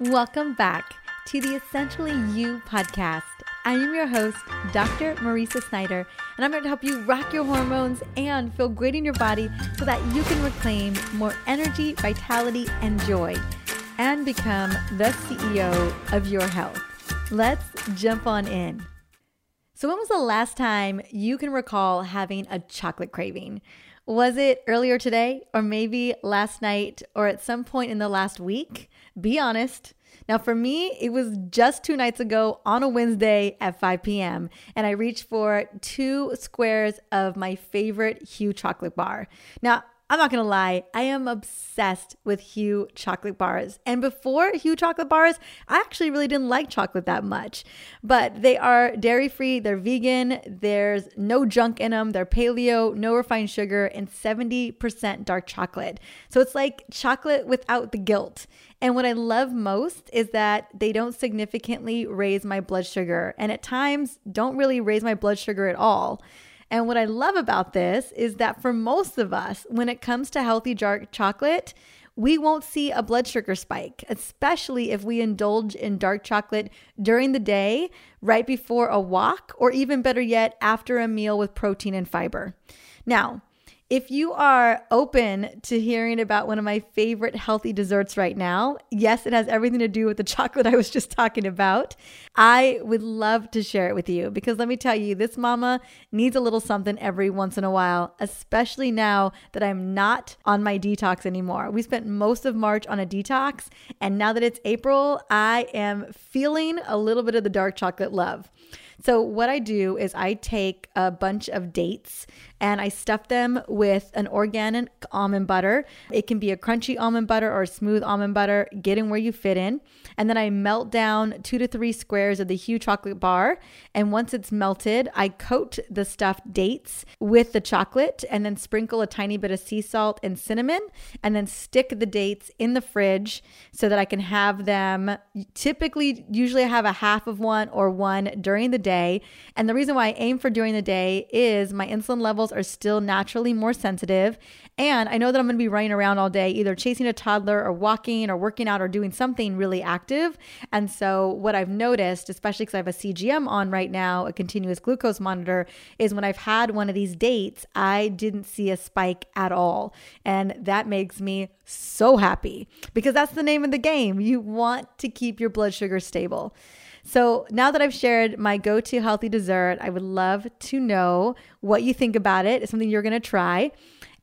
Welcome back to the Essentially You podcast. I am your host, Dr. Mariza Snyder, and I'm here to help you rock your hormones and feel great in your body so that you can reclaim more energy, vitality, and joy and become the CEO of your health. Let's jump on in. So, when was the last time you can recall having a chocolate craving? Was it earlier today, or maybe last night, or at some point in the last week? Be honest. Now, for me, it was just two nights ago on a Wednesday at 5 p.m., and I reached for two squares of my favorite Hu chocolate bar. Now, I'm not gonna lie, I am obsessed with Hu chocolate bars. And before Hu chocolate bars, I actually really didn't like chocolate that much. But they are dairy free, they're vegan, there's no junk in them, they're paleo, no refined sugar, and 70% dark chocolate. So it's like chocolate without the guilt. And what I love most is that they don't significantly raise my blood sugar, and at times don't really raise my blood sugar at all. And what I love about this is that for most of us, when it comes to healthy dark chocolate, we won't see a blood sugar spike, especially if we indulge in dark chocolate during the day, right before a walk, or even better yet, after a meal with protein and fiber. Now, if you are open to hearing about one of my favorite healthy desserts right now, yes, it has everything to do with the chocolate I was just talking about. I would love to share it with you because let me tell you, this mama needs a little something every once in a while, especially now that I'm not on my detox anymore. We spent most of March on a detox, and now that it's April, I am feeling a little bit of the dark chocolate love. So, what I do is I take a bunch of dates and I stuff them with an organic almond butter. It can be a crunchy almond butter or a smooth almond butter, getting where you fit in. And then I melt down two to three squares of the Hu chocolate bar. And once it's melted, I coat the stuffed dates with the chocolate and then sprinkle a tiny bit of sea salt and cinnamon and then stick the dates in the fridge so that I can have them. Typically, usually I have a half of one or one during the day. And the reason why I aim for during the day is my insulin levels are still naturally more sensitive. And I know that I'm going to be running around all day, either chasing a toddler or walking or working out or doing something really active. And so, what I've noticed, especially because I have a CGM on right now, a continuous glucose monitor, is when I've had one of these dates, I didn't see a spike at all. And that makes me so happy because that's the name of the game. You want to keep your blood sugar stable. So now that I've shared my go to healthy dessert, I would love to know what you think about it. It's something you're going to try.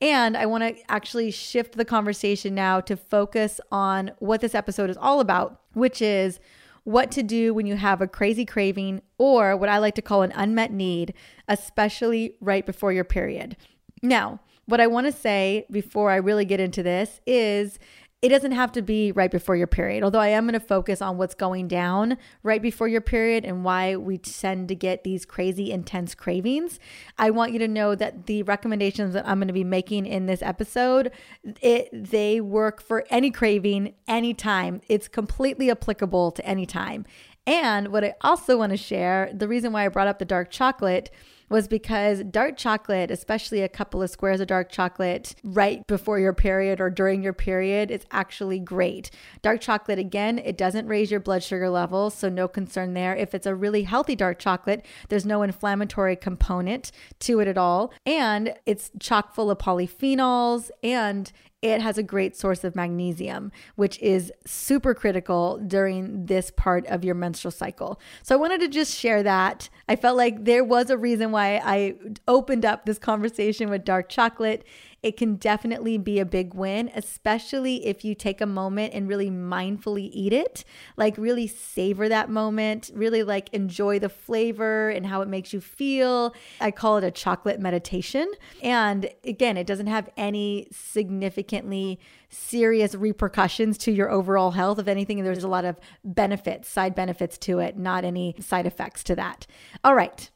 And I want to actually shift the conversation now to focus on what this episode is all about, which is what to do when you have a crazy craving or what I like to call an unmet need, especially right before your period. Now, what I want to say before I really get into this is it doesn't have to be right before your period, although I am going to focus on what's going down right before your period and why we tend to get these crazy intense cravings. I want you to know that the recommendations that I'm going to be making in this episode, it they work for any craving anytime. It's completely applicable to any time. And what I also want to share, the reason why I brought up the dark chocolate was because dark chocolate, especially a couple of squares of dark chocolate right before your period or during your period, is actually great. Dark chocolate, again, it doesn't raise your blood sugar levels, so no concern there. If it's a really healthy dark chocolate, there's no inflammatory component to it at all. And it's chock full of polyphenols and it has a great source of magnesium, which is super critical during this part of your menstrual cycle. So I wanted to just share that. I felt like there was a reason why I opened up this conversation with dark chocolate it can definitely be a big win, especially if you take a moment and really mindfully eat it. Like, really savor that moment, really like enjoy the flavor and how it makes you feel. I call it a chocolate meditation. And again, it doesn't have any significantly serious repercussions to your overall health. If anything, there's a lot of benefits, side benefits to it, not any side effects to that. All right.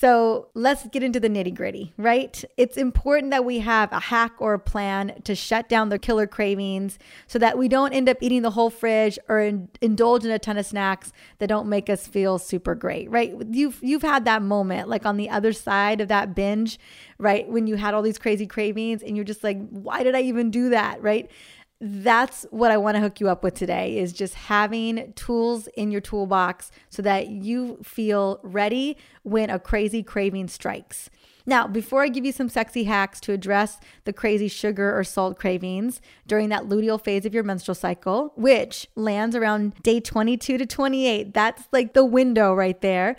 So let's get into the nitty gritty, right? It's important that we have a hack or a plan to shut down the killer cravings so that we don't end up eating the whole fridge or in, indulge in a ton of snacks that don't make us feel super great, right? You've you've had that moment like on the other side of that binge, right? When you had all these crazy cravings and you're just like, why did I even do that, right? That's what I want to hook you up with today is just having tools in your toolbox so that you feel ready when a crazy craving strikes. Now, before I give you some sexy hacks to address the crazy sugar or salt cravings during that luteal phase of your menstrual cycle, which lands around day 22 to 28, that's like the window right there.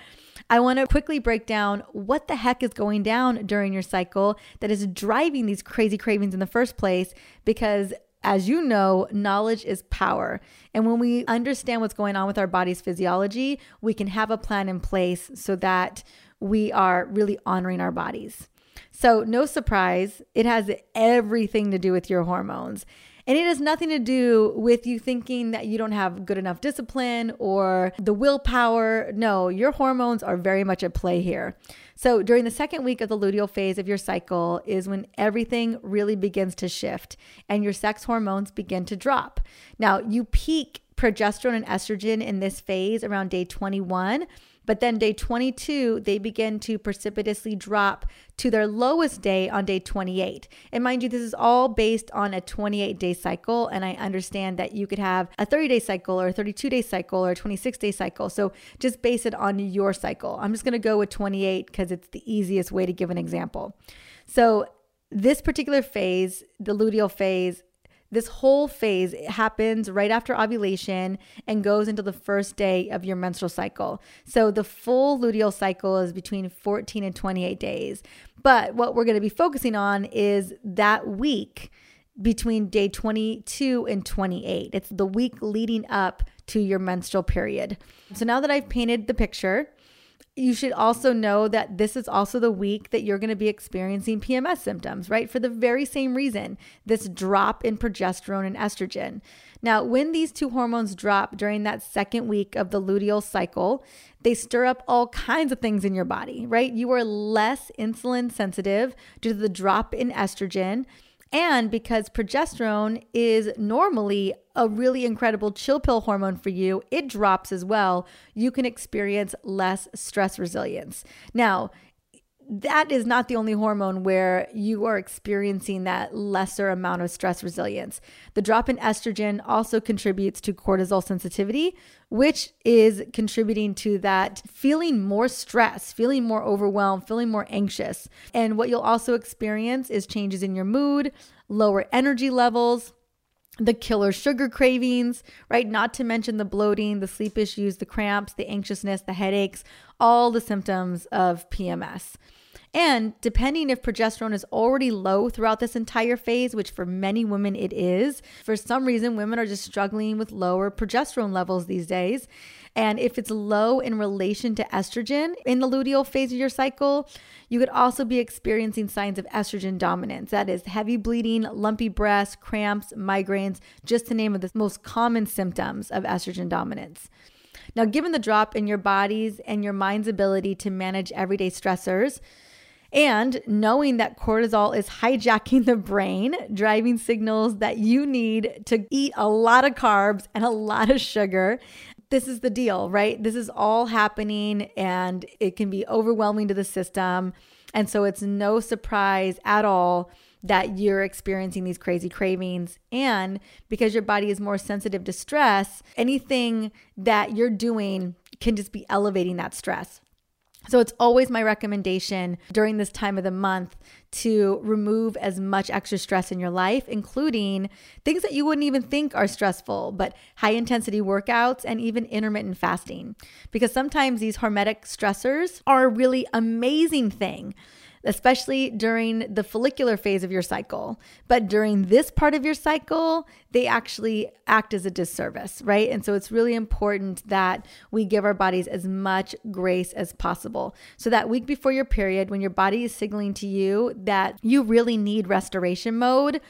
I want to quickly break down what the heck is going down during your cycle that is driving these crazy cravings in the first place because as you know, knowledge is power. And when we understand what's going on with our body's physiology, we can have a plan in place so that we are really honoring our bodies. So, no surprise, it has everything to do with your hormones. And it has nothing to do with you thinking that you don't have good enough discipline or the willpower. No, your hormones are very much at play here. So, during the second week of the luteal phase of your cycle is when everything really begins to shift and your sex hormones begin to drop. Now, you peak progesterone and estrogen in this phase around day 21 but then day 22, they begin to precipitously drop to their lowest day on day 28. And mind you, this is all based on a 28 day cycle. And I understand that you could have a 30 day cycle or a 32 day cycle or a 26 day cycle. So just base it on your cycle. I'm just going to go with 28 because it's the easiest way to give an example. So this particular phase, the luteal phase, this whole phase happens right after ovulation and goes into the first day of your menstrual cycle. So the full luteal cycle is between 14 and 28 days. But what we're going to be focusing on is that week between day 22 and 28. It's the week leading up to your menstrual period. So now that I've painted the picture, you should also know that this is also the week that you're going to be experiencing PMS symptoms, right? For the very same reason, this drop in progesterone and estrogen. Now, when these two hormones drop during that second week of the luteal cycle, they stir up all kinds of things in your body, right? You are less insulin sensitive due to the drop in estrogen. And because progesterone is normally a really incredible chill pill hormone for you, it drops as well. You can experience less stress resilience. Now, that is not the only hormone where you are experiencing that lesser amount of stress resilience. The drop in estrogen also contributes to cortisol sensitivity, which is contributing to that feeling more stress, feeling more overwhelmed, feeling more anxious. And what you'll also experience is changes in your mood, lower energy levels, the killer sugar cravings, right? Not to mention the bloating, the sleep issues, the cramps, the anxiousness, the headaches, all the symptoms of PMS. And depending if progesterone is already low throughout this entire phase, which for many women it is, for some reason, women are just struggling with lower progesterone levels these days. And if it's low in relation to estrogen in the luteal phase of your cycle, you could also be experiencing signs of estrogen dominance. That is heavy bleeding, lumpy breasts, cramps, migraines, just to name of the most common symptoms of estrogen dominance. Now, given the drop in your body's and your mind's ability to manage everyday stressors, and knowing that cortisol is hijacking the brain, driving signals that you need to eat a lot of carbs and a lot of sugar. This is the deal, right? This is all happening and it can be overwhelming to the system. And so it's no surprise at all that you're experiencing these crazy cravings. And because your body is more sensitive to stress, anything that you're doing can just be elevating that stress. So it's always my recommendation during this time of the month to remove as much extra stress in your life, including things that you wouldn't even think are stressful, but high intensity workouts and even intermittent fasting. Because sometimes these hormetic stressors are a really amazing thing especially during the follicular phase of your cycle. But during this part of your cycle, they actually act as a disservice, right? And so it's really important that we give our bodies as much grace as possible. So that week before your period, when your body is signaling to you that you really need restoration mode,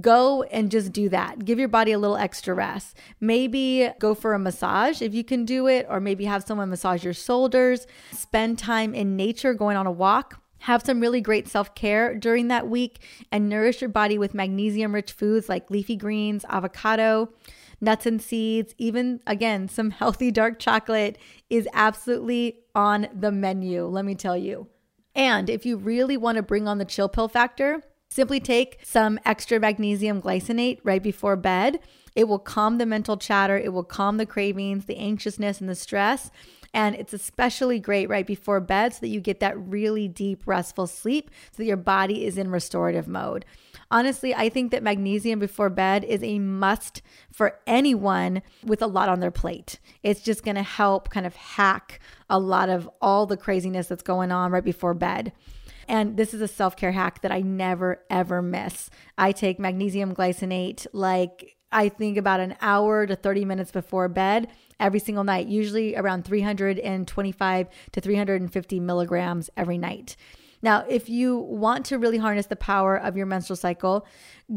go and just do that. Give your body a little extra rest. Maybe go for a massage if you can do it, or maybe have someone massage your shoulders. Spend time in nature, going on a walk. Have some really great self care during that week and nourish your body with magnesium rich foods like leafy greens, avocado, nuts and seeds, even again, some healthy dark chocolate is absolutely on the menu, let me tell you. And if you really want to bring on the chill pill factor, Simply take some extra magnesium glycinate right before bed. It will calm the mental chatter, it will calm the cravings, the anxiousness, and the stress. And it's especially great right before bed so that you get that really deep, restful sleep so that your body is in restorative mode. Honestly, I think that magnesium before bed is a must for anyone with a lot on their plate. It's just to help kind of hack a lot of all the craziness that's going on right before bed. And this is a self care hack that I never, ever miss. I take magnesium glycinate like I think about an hour to 30 minutes before bed every single night, usually around 325 to 350 milligrams every night. Now, if you want to really harness the power of your menstrual cycle,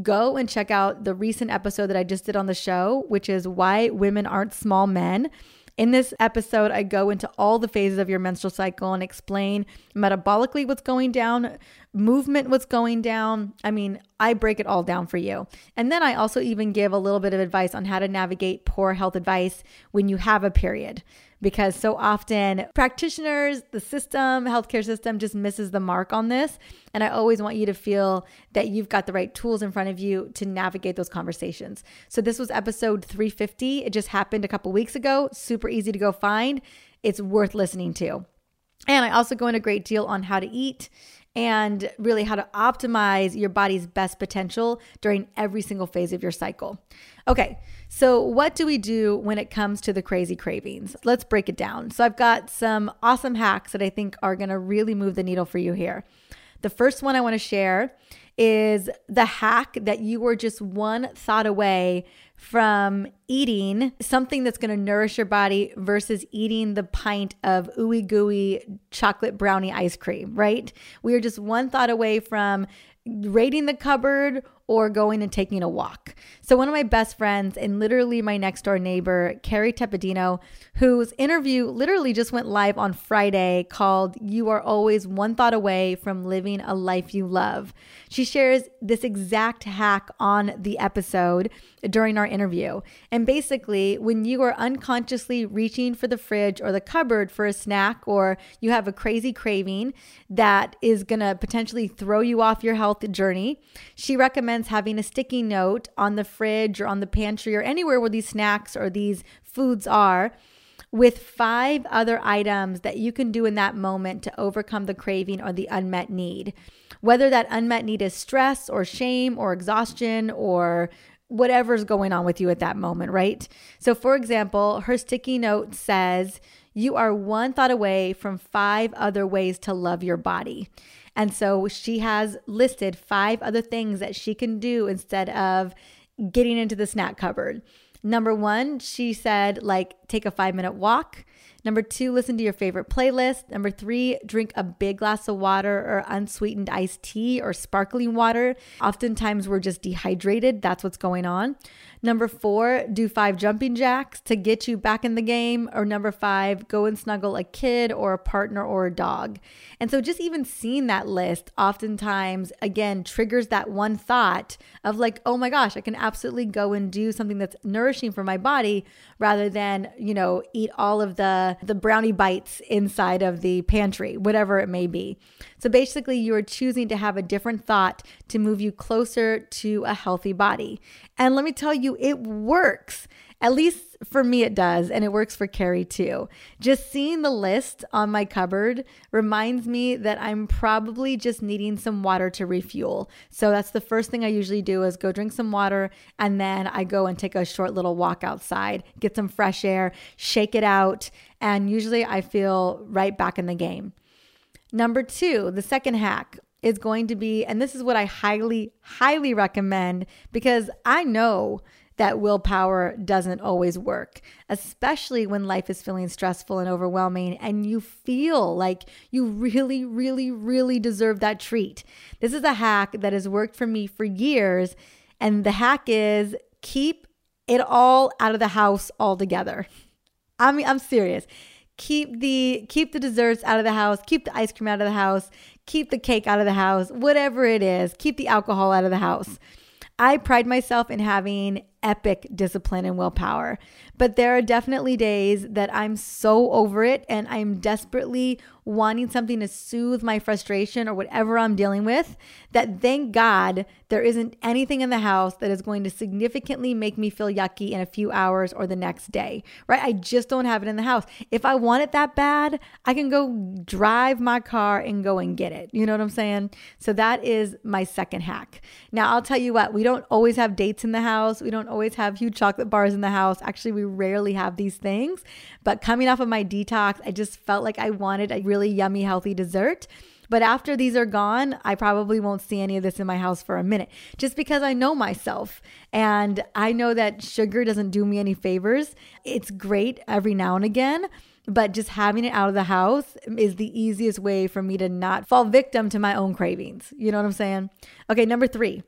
go and check out the recent episode that I just did on the show, which is Why Women Aren't Small Men. In this episode, I go into all the phases of your menstrual cycle and explain metabolically what's going down, movement what's going down. I mean, I break it all down for you. And then I also even give a little bit of advice on how to navigate poor health advice when you have a period because so often practitioners, the system, healthcare system just misses the mark on this. And I always want you to feel that you've got the right tools in front of you to navigate those conversations. So this was episode 350. It just happened a couple weeks ago. Super easy to go find. It's worth listening to. And I also go into a great deal on how to eat and really how to optimize your body's best potential during every single phase of your cycle. Okay, so what do we do when it comes to the crazy cravings? Let's break it down. So I've got some awesome hacks that I think are gonna really move the needle for you here. The first one I wanna share is the hack that you were just one thought away from eating something that's going to nourish your body versus eating the pint of ooey gooey chocolate brownie ice cream, right? We are just one thought away from raiding the cupboard or going and taking a walk. So, one of my best friends and literally my next door neighbor, Kerry Tepedino, whose interview literally just went live on Friday called You Are Always One Thought Away from Living a Life You Love. She shares this exact hack on the episode during our interview. And basically, when you are unconsciously reaching for the fridge or the cupboard for a snack, or you have a crazy craving that is going to potentially throw you off your health journey, she recommends having a sticky note on the fridge or on the pantry or anywhere where these snacks or these foods are with five other items that you can do in that moment to overcome the craving or the unmet need. Whether that unmet need is stress or shame or exhaustion or whatever's going on with you at that moment, right? So, for example, her sticky note says, You are one thought away from five other ways to love your body. And so she has listed five other things that she can do instead of getting into the snack cupboard. Number one, she said, like, take a five minute walk. Number two, listen to your favorite playlist. Number three, drink a big glass of water or unsweetened iced tea or sparkling water. Oftentimes we're just dehydrated. That's what's going on. Number four, do five jumping jacks to get you back in the game. Or number five, go and snuggle a kid or a partner or a dog. And so just even seeing that list oftentimes, again, triggers that one thought of like, oh my gosh, I can absolutely go and do something that's nourishing for my body rather than, you know, eat all of the, the brownie bites inside of the pantry, whatever it may be. So basically, you are choosing to have a different thought to move you closer to a healthy body. And let me tell you, it works. At least for me, it does. And it works for Kerry too. Just seeing the list on my cupboard reminds me that I'm probably just needing some water to refuel. So that's the first thing I usually do is go drink some water. And then I go and take a short little walk outside, get some fresh air, shake it out. And usually I feel right back in the game. Number two, the second hack is going to be, and this is what I highly, highly recommend because I know that willpower doesn't always work, especially when life is feeling stressful and overwhelming and you feel like you really, really, really deserve that treat. This is a hack that has worked for me for years. And the hack is keep it all out of the house altogether. I mean, I'm serious keep the keep the desserts out of the house. Keep the ice cream out of the house. Keep the cake out of the house. Whatever it is keep the alcohol out of the house. I pride myself in having epic discipline and willpower. But there are definitely days that I'm so over it and I'm desperately wanting something to soothe my frustration or whatever I'm dealing with, that thank God there isn't anything in the house that is going to significantly make me feel yucky in a few hours or the next day, right? I just don't have it in the house. If I want it that bad, I can go drive my car and go and get it. You know what I'm saying? So that is my second hack. Now, I'll tell you what, we don't always have dates in the house. We don't always have huge chocolate bars in the house. Actually, we rarely have these things. But coming off of my detox, I just felt like I wanted a really yummy, healthy dessert. But after these are gone, I probably won't see any of this in my house for a minute just because I know myself and I know that sugar doesn't do me any favors. It's great every now and again, but just having it out of the house is the easiest way for me to not fall victim to my own cravings. You know what I'm saying? Okay, number three,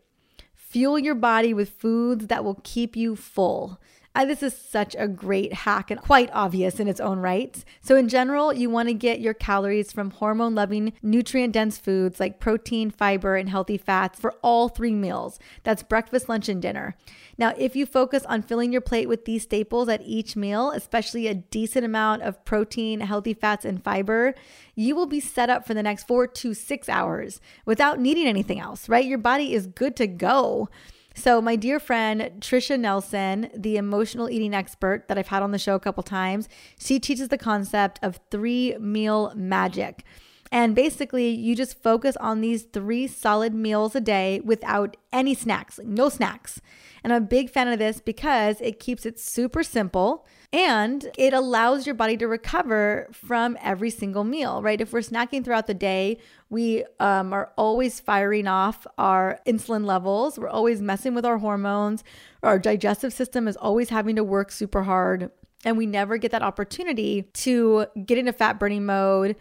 fuel your body with foods that will keep you full. Uh, this is such a great hack and quite obvious in its own right. So, in general, you want to get your calories from hormone loving, nutrient dense foods like protein, fiber, and healthy fats for all three meals. That's breakfast, lunch, and dinner. Now, if you focus on filling your plate with these staples at each meal, especially a decent amount of protein, healthy fats, and fiber, you will be set up for the next four to six hours without needing anything else, right? Your body is good to go. So, my dear friend Tricia Nelson, the emotional eating expert that I've had on the show a couple times, she teaches the concept of three meal magic. And basically, you just focus on these three solid meals a day without any snacks, no snacks. And I'm a big fan of this because it keeps it super simple and it allows your body to recover from every single meal, right? If we're snacking throughout the day, we um, are always firing off our insulin levels, we're always messing with our hormones, our digestive system is always having to work super hard. And we never get that opportunity to get into fat burning mode,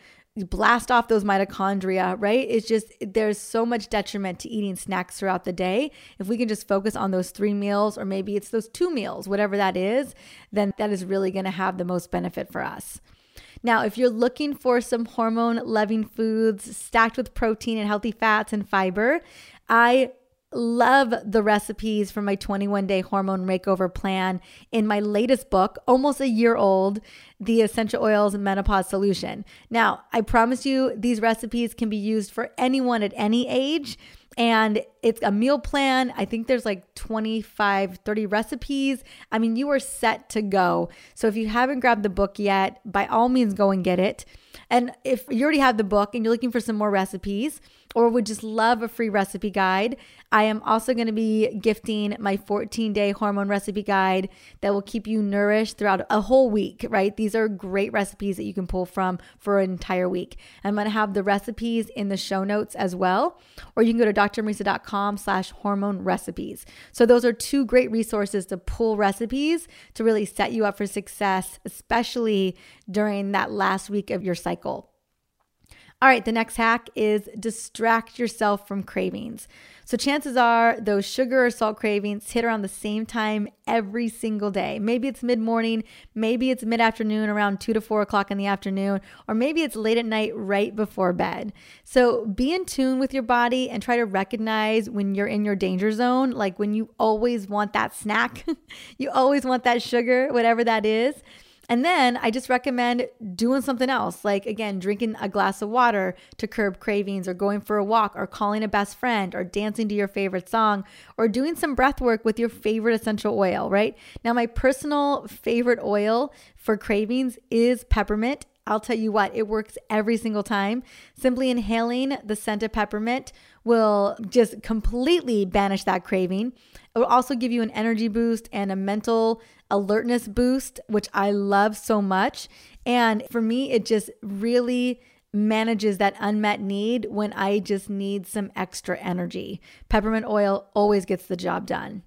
blast off those mitochondria, right? It's just there's so much detriment to eating snacks throughout the day. If we can just focus on those three meals, or maybe it's those two meals, whatever that is, then that is really going to have the most benefit for us. Now, if you're looking for some hormone loving foods stacked with protein and healthy fats and fiber, I love the recipes from my 21 day hormone makeover plan in my latest book, almost a year old, The Essential Oils Menopause Solution. Now, I promise you, these recipes can be used for anyone at any age. And it's a meal plan. I think there's like 25, 30 recipes. I mean, you are set to go. So if you haven't grabbed the book yet, by all means, go and get it. And if you already have the book and you're looking for some more recipes, or would just love a free recipe guide, I am also going to be gifting my 14 day hormone recipe guide that will keep you nourished throughout a whole week, right? These are great recipes that you can pull from for an entire week. I'm going to have the recipes in the show notes as well, or you can go to drmariza.com slash hormone recipes. So those are two great resources to pull recipes to really set you up for success, especially during that last week of your cycle. All right, the next hack is distract yourself from cravings. So, chances are those sugar or salt cravings hit around the same time every single day. Maybe it's mid morning, maybe it's mid afternoon, around two to four o'clock in the afternoon, or maybe it's late at night right before bed. So, be in tune with your body and try to recognize when you're in your danger zone, like when you always want that snack, you always want that sugar, whatever that is. And then I just recommend doing something else, like again, drinking a glass of water to curb cravings, or going for a walk, or calling a best friend, or dancing to your favorite song, or doing some breath work with your favorite essential oil, right? Now, my personal favorite oil for cravings is peppermint. I'll tell you what, it works every single time. Simply inhaling the scent of peppermint will just completely banish that craving. It will also give you an energy boost and a mental alertness boost, which I love so much. And for me, it just really manages that unmet need when I just need some extra energy. Peppermint oil always gets the job done.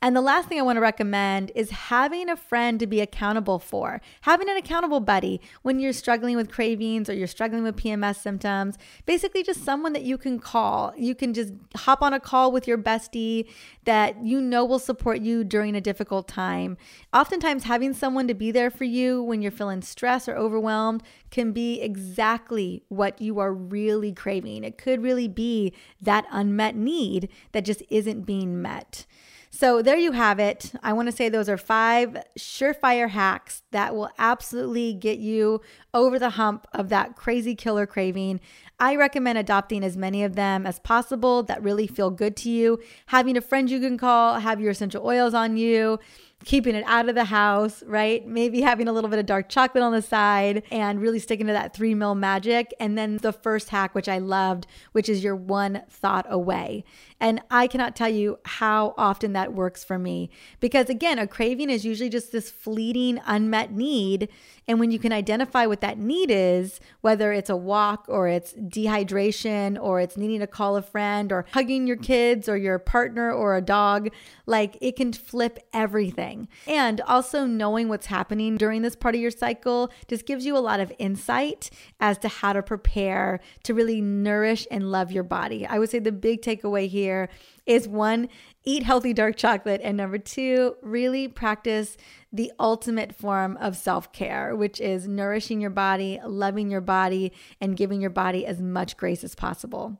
And the last thing I want to recommend is having a friend to be accountable for, having an accountable buddy when you're struggling with cravings or you're struggling with PMS symptoms. Basically, just someone that you can call. You can just hop on a call with your bestie that you know will support you during a difficult time. Oftentimes, having someone to be there for you when you're feeling stressed or overwhelmed can be exactly what you are really craving. It could really be that unmet need that just isn't being met. So there you have it. I want to say those are five surefire hacks that will absolutely get you over the hump of that crazy killer craving. I recommend adopting as many of them as possible that really feel good to you. Having a friend you can call, have your essential oils on you keeping it out of the house, right? Maybe having a little bit of dark chocolate on the side and really sticking to that three meal magic. And then the first hack, which I loved, which is your one thought away. And I cannot tell you how often that works for me because, again, a craving is usually just this fleeting, unmet need. And when you can identify what that need is, whether it's a walk or it's dehydration or it's needing to call a friend or hugging your kids or your partner or a dog, like it can flip everything. And also knowing what's happening during this part of your cycle just gives you a lot of insight as to how to prepare to really nourish and love your body. I would say the big takeaway here here is one, eat healthy dark chocolate. And number two, really practice the ultimate form of self care, which is nourishing your body, loving your body, and giving your body as much grace as possible.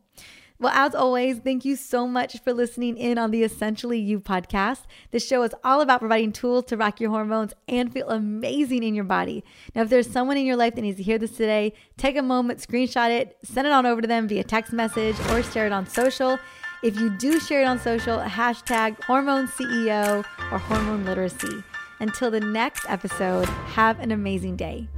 Well, as always, thank you so much for listening in on the Essentially You podcast. This show is all about providing tools to rock your hormones and feel amazing in your body. Now, if there's someone in your life that needs to hear this today, take a moment, screenshot it, send it on over to them via text message, or share it on social. If you do share it on social, hashtag hormone CEO or hormone literacy. Until the next episode, have an amazing day.